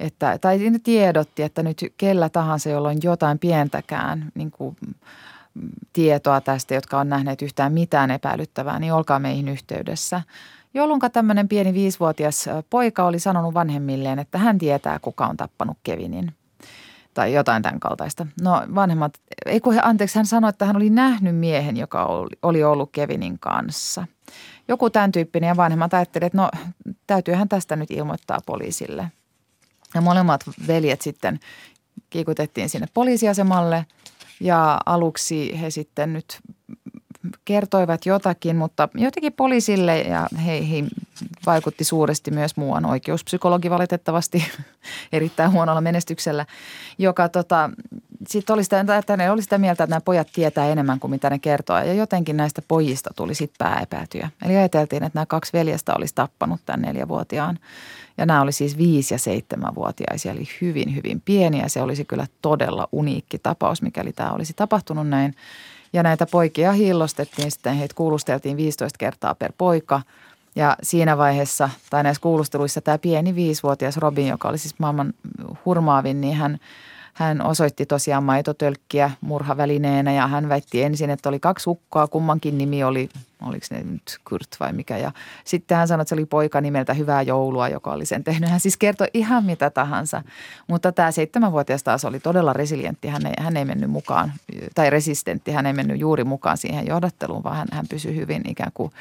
että, tai tiedotti, että nyt kellä tahansa, jolla on jotain pientäkään niin kuin, tietoa tästä, jotka on nähneet yhtään mitään epäilyttävää, niin olkaa meihin yhteydessä. Jolloin tämmöinen pieni viisivuotias poika oli sanonut vanhemmilleen, että hän tietää, kuka on tappanut Kevinin tai jotain tämän kaltaista. No vanhemmat, ei kun he, anteeksi, hän sanoi, että hän oli nähnyt miehen, joka oli, oli ollut Kevinin kanssa. Joku tämän tyyppinen ja vanhemmat ajattelivat, että no täytyyhän tästä nyt ilmoittaa poliisille. Ja molemmat veljet sitten kiikutettiin sinne poliisiasemalle ja aluksi he sitten nyt kertoivat jotakin, mutta jotenkin poliisille ja heihin vaikutti suuresti myös muuan oikeuspsykologi valitettavasti erittäin huonolla menestyksellä, joka tota, sitten oli oli sitä mieltä, että nämä pojat tietää enemmän kuin mitä ne kertoo. Ja jotenkin näistä pojista tuli sitten pääepätyä. Eli ajateltiin, että nämä kaksi veljestä olisi tappanut tämän neljävuotiaan. Ja nämä oli siis viisi- ja seitsemänvuotiaisia, eli hyvin, hyvin pieniä. Se olisi kyllä todella uniikki tapaus, mikäli tämä olisi tapahtunut näin. Ja näitä poikia hillostettiin sitten, heitä kuulusteltiin 15 kertaa per poika. Ja siinä vaiheessa, tai näissä kuulusteluissa, tämä pieni viisivuotias Robin, joka oli siis maailman hurmaavin, niin hän – hän osoitti tosiaan maitotölkkiä murhavälineenä ja hän väitti ensin, että oli kaksi ukkoa, kummankin nimi oli, oliko ne nyt Kurt vai mikä. Ja sitten hän sanoi, että se oli poika nimeltä Hyvää joulua, joka oli sen tehnyt. Hän siis kertoi ihan mitä tahansa, mutta tämä seitsemänvuotias taas oli todella resilientti. Hän ei, hän ei mennyt mukaan, tai resistentti, hän ei mennyt juuri mukaan siihen johdatteluun, vaan hän, hän pysyi hyvin ikään kuin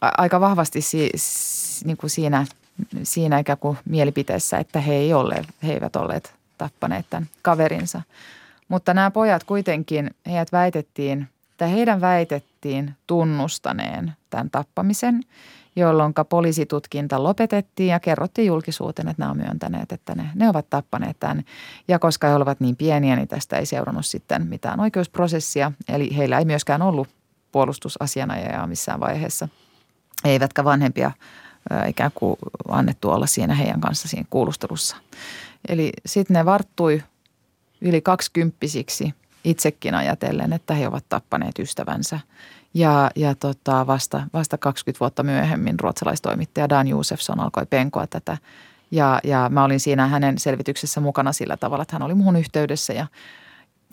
aika vahvasti si, niin kuin siinä, siinä ikään kuin mielipiteessä, että he, ei ole, he eivät olleet tappaneet tämän kaverinsa. Mutta nämä pojat kuitenkin, heidät väitettiin, tai heidän väitettiin tunnustaneen tämän tappamisen. jolloin poliisitutkinta lopetettiin ja kerrottiin julkisuuteen, että nämä on myöntäneet, että ne, ne ovat tappaneet tämän. Ja koska he olivat niin pieniä, niin tästä ei seurannut sitten mitään oikeusprosessia. Eli heillä ei myöskään ollut puolustusasianajajaa missään vaiheessa, eivätkä vanhempia ikään kuin annettu olla siinä heidän kanssa siinä kuulustelussa. Eli sitten ne varttui yli kaksikymppisiksi itsekin ajatellen, että he ovat tappaneet ystävänsä. Ja, ja tota, vasta, vasta 20 vuotta myöhemmin ruotsalaistoimittaja Dan Josefsson alkoi penkoa tätä. Ja, ja mä olin siinä hänen selvityksessä mukana sillä tavalla, että hän oli muun yhteydessä ja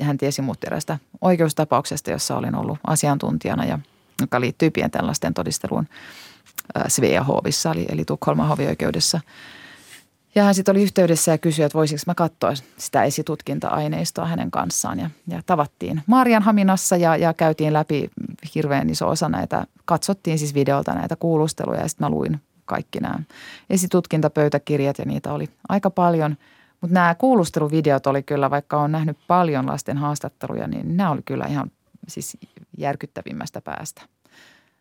hän tiesi muut erästä oikeustapauksesta, jossa olin ollut asiantuntijana ja joka liittyy pienten lasten todisteluun Svea Hovissa, eli, eli Tukholman hovioikeudessa. Ja hän sitten oli yhteydessä ja kysyi, että voisinko mä katsoa sitä esitutkinta-aineistoa hänen kanssaan. Ja, ja tavattiin Marianhaminassa ja, ja käytiin läpi hirveän iso osa näitä, katsottiin siis videolta näitä kuulusteluja ja sitten mä luin kaikki nämä esitutkintapöytäkirjat ja niitä oli aika paljon. Mutta nämä kuulusteluvideot oli kyllä, vaikka on nähnyt paljon lasten haastatteluja, niin nämä oli kyllä ihan siis järkyttävimmästä päästä.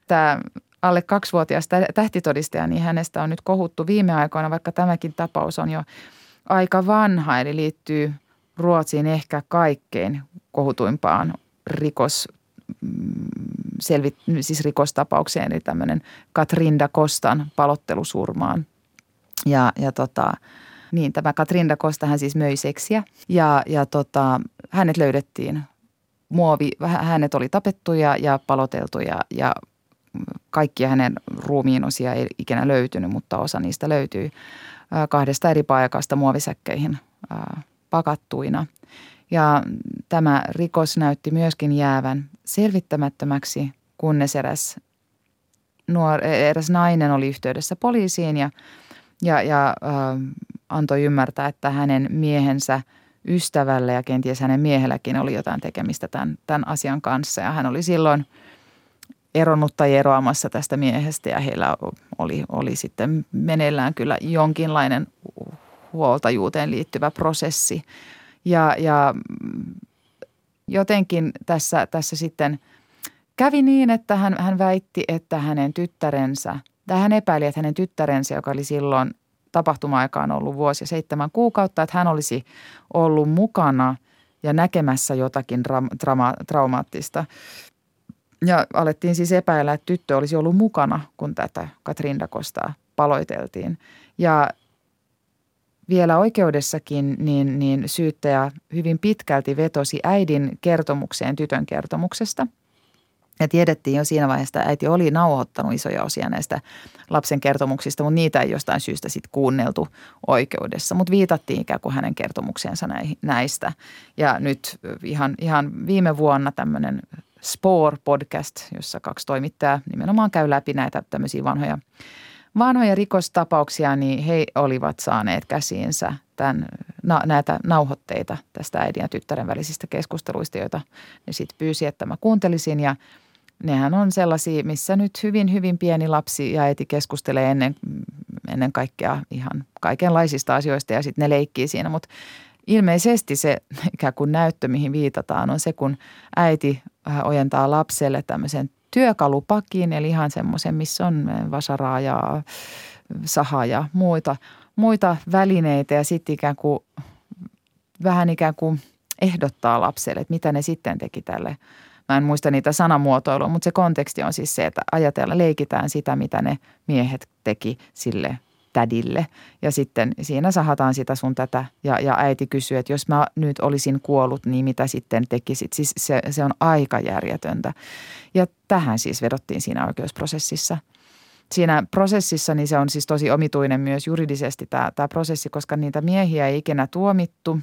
Tämä alle kaksivuotias tähtitodistaja, niin hänestä on nyt kohuttu viime aikoina, vaikka tämäkin tapaus on jo aika vanha, eli liittyy Ruotsiin ehkä kaikkein kohutuimpaan rikos, mm, selvit, siis rikostapaukseen, eli tämmöinen Katrinda Kostan palottelusurmaan. Ja, ja tota, niin, tämä Katrinda Kosta hän siis möi seksiä ja, ja tota, hänet löydettiin muovi, hänet oli tapettu ja, ja paloteltu ja, ja kaikkia hänen ruumiin osia ei ikinä löytynyt, mutta osa niistä löytyy kahdesta eri paikasta muovisäkkeihin pakattuina. Ja tämä rikos näytti myöskin jäävän selvittämättömäksi, kunnes eräs, nuor, eräs nainen oli yhteydessä poliisiin ja, ja, ja äh, antoi ymmärtää, että hänen miehensä ystävälle ja kenties hänen miehelläkin oli jotain tekemistä tämän, tämän asian kanssa. Ja hän oli silloin – eronnut tai eroamassa tästä miehestä ja heillä oli, oli sitten meneillään kyllä jonkinlainen huoltajuuteen liittyvä prosessi. Ja, ja jotenkin tässä, tässä sitten kävi niin, että hän, hän väitti, että hänen tyttärensä, tai hän epäili, että hänen tyttärensä, joka oli silloin tapahtuma-aikaan ollut vuosi ja seitsemän kuukautta, että hän olisi ollut mukana ja näkemässä jotakin dra- drama- traumaattista ja alettiin siis epäillä, että tyttö olisi ollut mukana, kun tätä Katrin Dakostaa paloiteltiin. Ja vielä oikeudessakin niin, niin syyttäjä hyvin pitkälti vetosi äidin kertomukseen tytön kertomuksesta. Ja tiedettiin jo siinä vaiheessa, että äiti oli nauhoittanut isoja osia näistä lapsen kertomuksista, mutta niitä ei jostain syystä sitten kuunneltu oikeudessa. Mutta viitattiin ikään kuin hänen kertomukseensa näistä. Ja nyt ihan, ihan viime vuonna tämmöinen Spore-podcast, jossa kaksi toimittajaa nimenomaan käy läpi näitä tämmöisiä vanhoja, vanhoja rikostapauksia, niin he olivat saaneet käsiinsä tämän, na, näitä nauhoitteita tästä äidin ja tyttären välisistä keskusteluista, joita ne sitten pyysi, että mä kuuntelisin. Ja nehän on sellaisia, missä nyt hyvin, hyvin pieni lapsi ja äiti keskustelee ennen, ennen kaikkea ihan kaikenlaisista asioista ja sitten ne leikkii siinä, mutta ilmeisesti se ikään kuin näyttö, mihin viitataan, on se, kun äiti ojentaa lapselle tämmöisen työkalupakin, eli ihan semmoisen, missä on äh, vasaraa ja saha ja muita, muita välineitä ja sitten ikään kuin vähän ikään kuin ehdottaa lapselle, että mitä ne sitten teki tälle. Mä en muista niitä sanamuotoilua, mutta se konteksti on siis se, että ajatella, leikitään sitä, mitä ne miehet teki sille tädille. Ja sitten siinä sahataan sitä sun tätä ja, ja äiti kysyy, että jos mä nyt olisin kuollut, niin mitä sitten tekisit? Siis se, se on aika järjetöntä. Ja tähän siis vedottiin siinä oikeusprosessissa. Siinä prosessissa niin se on siis tosi omituinen myös juridisesti tämä, tämä prosessi, koska niitä miehiä ei ikinä tuomittu –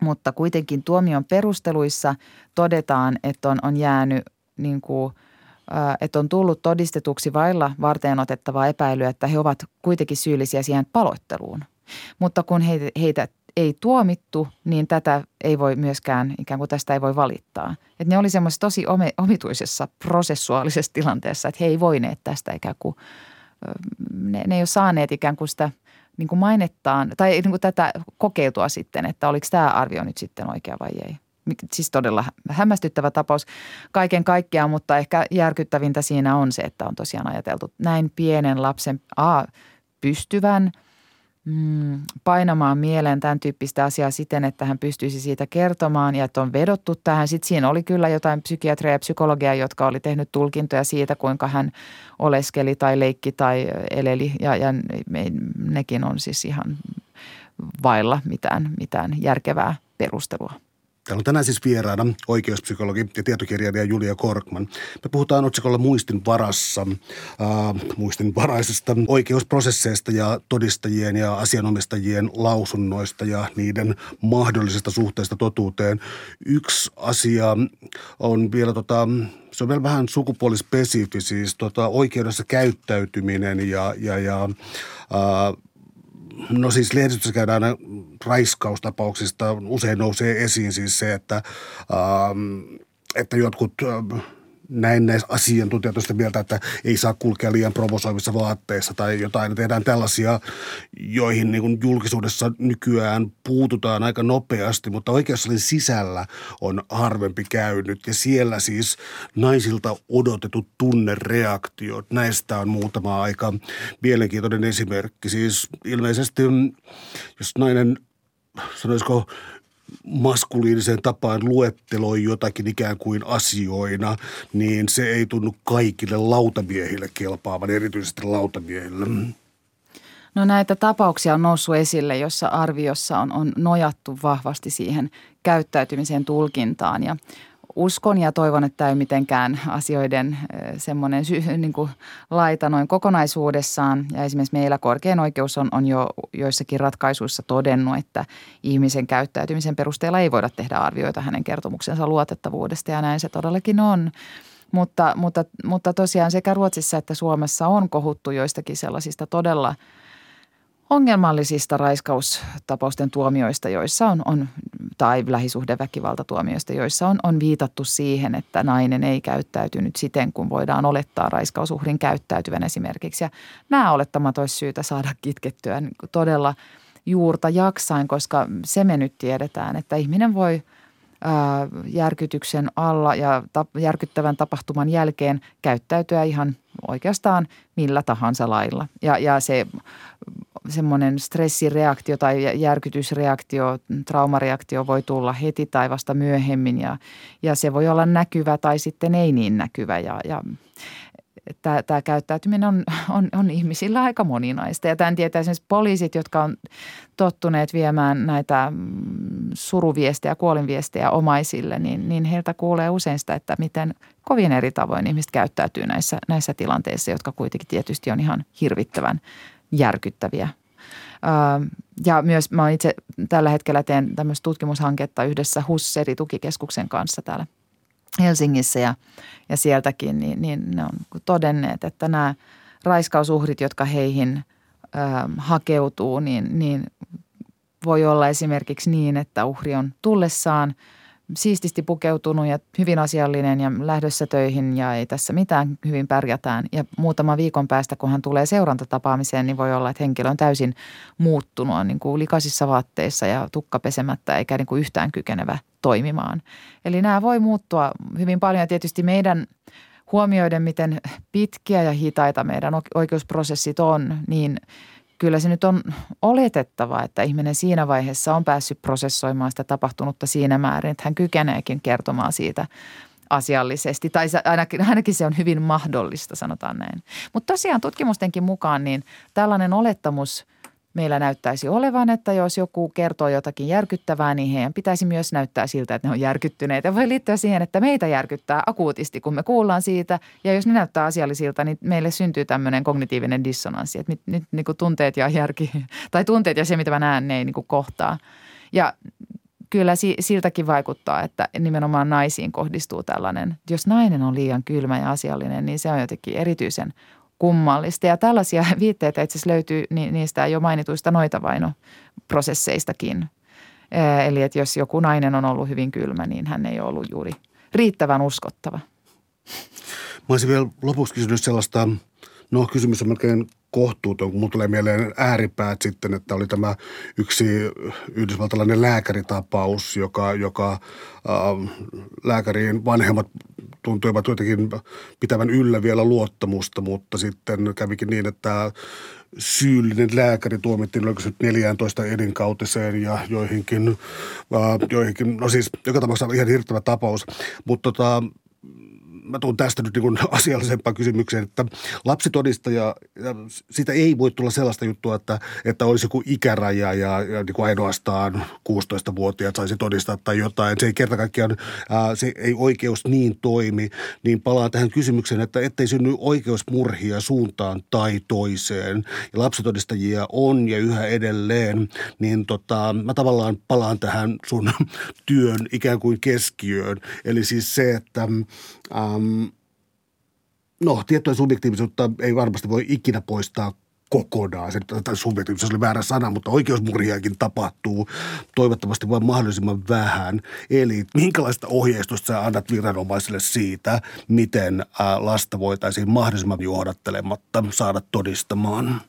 mutta kuitenkin tuomion perusteluissa todetaan, että on, on jäänyt niin kuin – että on tullut todistetuksi vailla varteen otettavaa epäilyä, että he ovat kuitenkin syyllisiä siihen paloitteluun. Mutta kun heitä ei tuomittu, niin tätä ei voi myöskään, ikään kuin tästä ei voi valittaa. Että ne oli semmoisessa tosi omituisessa prosessuaalisessa tilanteessa, että he ei voineet tästä ikään kuin, ne, ne ei ole saaneet ikään kuin sitä niin kuin mainettaan, tai niin kuin tätä kokeutua sitten, että oliko tämä arvio nyt sitten oikea vai ei. Siis todella hämmästyttävä tapaus kaiken kaikkiaan, mutta ehkä järkyttävintä siinä on se, että on tosiaan ajateltu näin pienen lapsen A, pystyvän – mm, painamaan mieleen tämän tyyppistä asiaa siten, että hän pystyisi siitä kertomaan ja että on vedottu tähän. Sitten siinä oli kyllä jotain psykiatria ja psykologiaa, jotka oli tehnyt tulkintoja siitä, kuinka hän oleskeli tai leikki tai eleli ja, ja nekin on siis ihan vailla mitään, mitään järkevää perustelua. Täällä on tänään siis vieraana oikeuspsykologi ja tietokirjailija Julia Korkman. Me puhutaan otsikolla muistin varassa, äh, muistin varaisesta oikeusprosesseista ja todistajien ja asianomistajien lausunnoista ja niiden mahdollisesta suhteesta totuuteen. Yksi asia on vielä tota, se on vielä vähän sukupuolispesifi, siis tota, oikeudessa käyttäytyminen ja, ja, ja äh, No siis lehdistössä käydään raiskaustapauksista. Usein nousee esiin siis se, että, ähm, että jotkut äh, näin näissä sitä mieltä, että ei saa kulkea liian provosoivissa vaatteissa tai jotain. Tehdään tällaisia, joihin niin julkisuudessa nykyään puututaan aika nopeasti, mutta oikeussalin sisällä on harvempi käynyt. Ja siellä siis naisilta odotetut tunnereaktiot, näistä on muutama aika mielenkiintoinen esimerkki. Siis ilmeisesti, jos nainen sanoisiko maskuliiniseen tapaan luetteloi jotakin ikään kuin asioina, niin se ei tunnu kaikille lautamiehille kelpaavan, erityisesti lautamiehille. No näitä tapauksia on noussut esille, jossa arviossa on, on nojattu vahvasti siihen käyttäytymisen tulkintaan ja uskon ja toivon, että tämä ei mitenkään asioiden semmoinen niin kuin laita noin kokonaisuudessaan. Ja esimerkiksi meillä korkein oikeus on, on jo joissakin ratkaisuissa todennut, että ihmisen käyttäytymisen perusteella ei voida tehdä arvioita hänen kertomuksensa luotettavuudesta ja näin se todellakin on. Mutta, mutta, mutta tosiaan sekä Ruotsissa että Suomessa on kohuttu joistakin sellaisista todella – ongelmallisista raiskaustapausten tuomioista, joissa on, on tai lähisuhdeväkivaltatuomioista, joissa on, on viitattu siihen, että nainen ei käyttäytynyt siten, kun voidaan olettaa raiskausuhrin käyttäytyvän esimerkiksi. Ja nämä olettamat olisi syytä saada kitkettyä niin todella juurta jaksain, koska se me nyt tiedetään, että ihminen voi ää, järkytyksen alla ja järkyttävän tapahtuman jälkeen käyttäytyä ihan oikeastaan millä tahansa lailla. Ja, ja se semmoinen stressireaktio tai järkytysreaktio, traumareaktio voi tulla heti tai vasta myöhemmin ja, ja se voi olla näkyvä tai sitten ei niin näkyvä ja, ja tämä, tämä käyttäytyminen on, on, on ihmisillä aika moninaista. Ja tämän tietää esimerkiksi poliisit, jotka on tottuneet viemään näitä mm, suruviestejä, kuolinviestejä omaisille, niin, niin heiltä kuulee usein sitä, että miten kovin eri tavoin ihmiset käyttäytyy näissä, näissä tilanteissa, jotka kuitenkin tietysti on ihan hirvittävän järkyttäviä. Ja myös mä itse tällä hetkellä teen tämmöistä tutkimushanketta yhdessä HUSSERI tukikeskuksen kanssa täällä Helsingissä ja, ja sieltäkin, niin, niin ne on todenneet, että nämä raiskausuhrit, jotka heihin ö, hakeutuu, niin, niin voi olla esimerkiksi niin, että uhri on tullessaan – siististi pukeutunut ja hyvin asiallinen ja lähdössä töihin ja ei tässä mitään, hyvin pärjätään. Ja muutama viikon päästä, kun hän tulee seurantatapaamiseen, niin voi olla, että henkilö on täysin muuttunut, on niin kuin likaisissa vaatteissa ja tukka pesemättä eikä niin kuin yhtään kykenevä toimimaan. Eli nämä voi muuttua hyvin paljon ja tietysti meidän huomioiden, miten pitkiä ja hitaita meidän oikeusprosessit on, niin – kyllä se nyt on oletettava, että ihminen siinä vaiheessa on päässyt prosessoimaan sitä tapahtunutta siinä määrin, että hän kykeneekin kertomaan siitä asiallisesti. Tai ainakin, ainakin se on hyvin mahdollista, sanotaan näin. Mutta tosiaan tutkimustenkin mukaan niin tällainen olettamus – meillä näyttäisi olevan, että jos joku kertoo jotakin järkyttävää, niin heidän pitäisi myös näyttää siltä, että ne on järkyttyneitä. Voi liittyä siihen, että meitä järkyttää akuutisti, kun me kuullaan siitä. Ja jos ne näyttää asiallisilta, niin meille syntyy tämmöinen kognitiivinen dissonanssi, että nyt, nyt niin kuin tunteet ja järki, tai tunteet ja se, mitä mä näen, ne ei niin kuin kohtaa. Ja kyllä siltäkin vaikuttaa, että nimenomaan naisiin kohdistuu tällainen, jos nainen on liian kylmä ja asiallinen, niin se on jotenkin erityisen kummallista. Ja tällaisia viitteitä itse löytyy niistä jo mainituista noitavainoprosesseistakin. Eli että jos joku nainen on ollut hyvin kylmä, niin hän ei ollut juuri riittävän uskottava. Mä olisin vielä lopuksi kysynyt sellaista, no kysymys on melkein kohtuuton, kun tulee mieleen ääripäät sitten, että oli tämä yksi yhdysvaltalainen lääkäritapaus, joka, joka äh, lääkäriin vanhemmat tuntuivat jotenkin pitävän yllä vielä luottamusta, mutta sitten kävikin niin, että syyllinen lääkäri tuomittiin oliko se 14 elinkautiseen ja joihinkin, äh, joihinkin, no siis joka tapauksessa ihan hirttävä tapaus, mutta tota, mä tuun tästä nyt niin asiallisempaan kysymykseen, että lapsitodistaja, sitä ei voi tulla sellaista juttua, että, että olisi joku ikäraja ja, ja niin kuin ainoastaan 16-vuotiaat saisi todistaa tai jotain. Se ei kerta kaikkiaan, ää, se ei oikeus niin toimi. Niin palaan tähän kysymykseen, että ettei synny oikeusmurhia suuntaan tai toiseen. Ja lapsitodistajia on ja yhä edelleen, niin tota, mä tavallaan palaan tähän sun työn ikään kuin keskiöön. Eli siis se, että Ähm, no, tiettyä subjektiivisuutta ei varmasti voi ikinä poistaa kokonaan. Se, tai subjektiivisuus oli väärä sana, mutta oikeusmurhiakin tapahtuu toivottavasti vain mahdollisimman vähän. Eli minkälaista ohjeistusta sä annat viranomaisille siitä, miten lasta voitaisiin mahdollisimman johdattelematta saada todistamaan?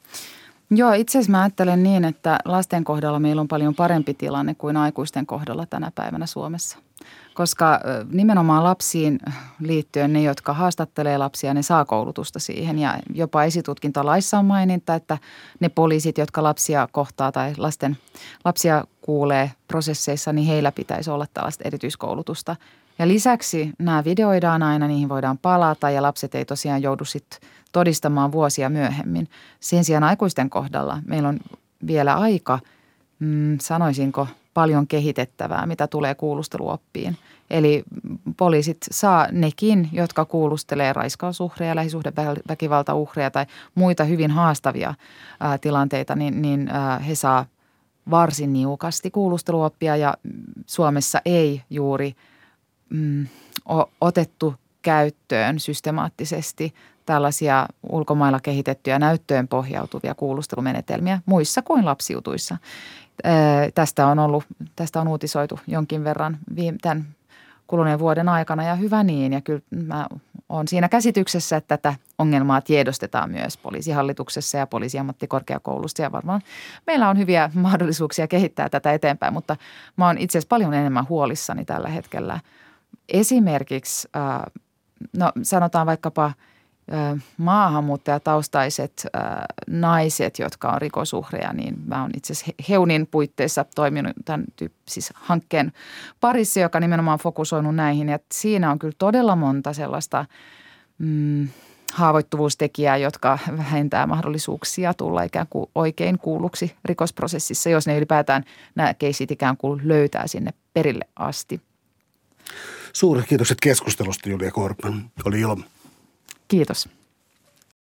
Joo, itse asiassa mä ajattelen niin, että lasten kohdalla meillä on paljon parempi tilanne kuin aikuisten kohdalla tänä päivänä Suomessa – koska nimenomaan lapsiin liittyen ne, jotka haastattelee lapsia, ne saa koulutusta siihen. Ja jopa esitutkintalaissa on maininta, että ne poliisit, jotka lapsia kohtaa tai lasten, lapsia kuulee prosesseissa, niin heillä pitäisi olla tällaista erityiskoulutusta. Ja lisäksi nämä videoidaan aina, niihin voidaan palata ja lapset ei tosiaan joudu sitten todistamaan vuosia myöhemmin. Sen sijaan aikuisten kohdalla meillä on vielä aika, mm, sanoisinko, paljon kehitettävää, mitä tulee kuulusteluoppiin. Eli poliisit saa nekin, jotka kuulustelee raiskausuhreja, lähisuhdeväkivaltauhreja tai muita hyvin haastavia ää, tilanteita, niin, niin ää, he saa varsin niukasti kuulusteluoppia ja Suomessa ei juuri mm, otettu käyttöön systemaattisesti tällaisia ulkomailla kehitettyjä näyttöön pohjautuvia kuulustelumenetelmiä muissa kuin lapsiutuissa. Tästä on ollut, tästä on uutisoitu jonkin verran tämän kuluneen vuoden aikana ja hyvä niin. Ja kyllä mä olen siinä käsityksessä, että tätä ongelmaa tiedostetaan myös poliisihallituksessa ja poliisiammattikorkeakoulussa ja varmaan meillä on hyviä mahdollisuuksia kehittää tätä eteenpäin, mutta mä oon itse asiassa paljon enemmän huolissani tällä hetkellä. Esimerkiksi, no sanotaan vaikkapa – maahanmuuttajataustaiset naiset, jotka on rikosuhreja, niin mä oon itse asiassa Heunin puitteissa toiminut tämän siis hankkeen parissa, joka nimenomaan fokusoinut näihin. Ja siinä on kyllä todella monta sellaista mm, haavoittuvuustekijää, jotka vähentää mahdollisuuksia tulla ikään kuin oikein kuulluksi rikosprosessissa, jos ne ylipäätään nämä keisit ikään kuin löytää sinne perille asti. Suuret kiitokset keskustelusta Julia Korpan. Oli ilo. Kiitos.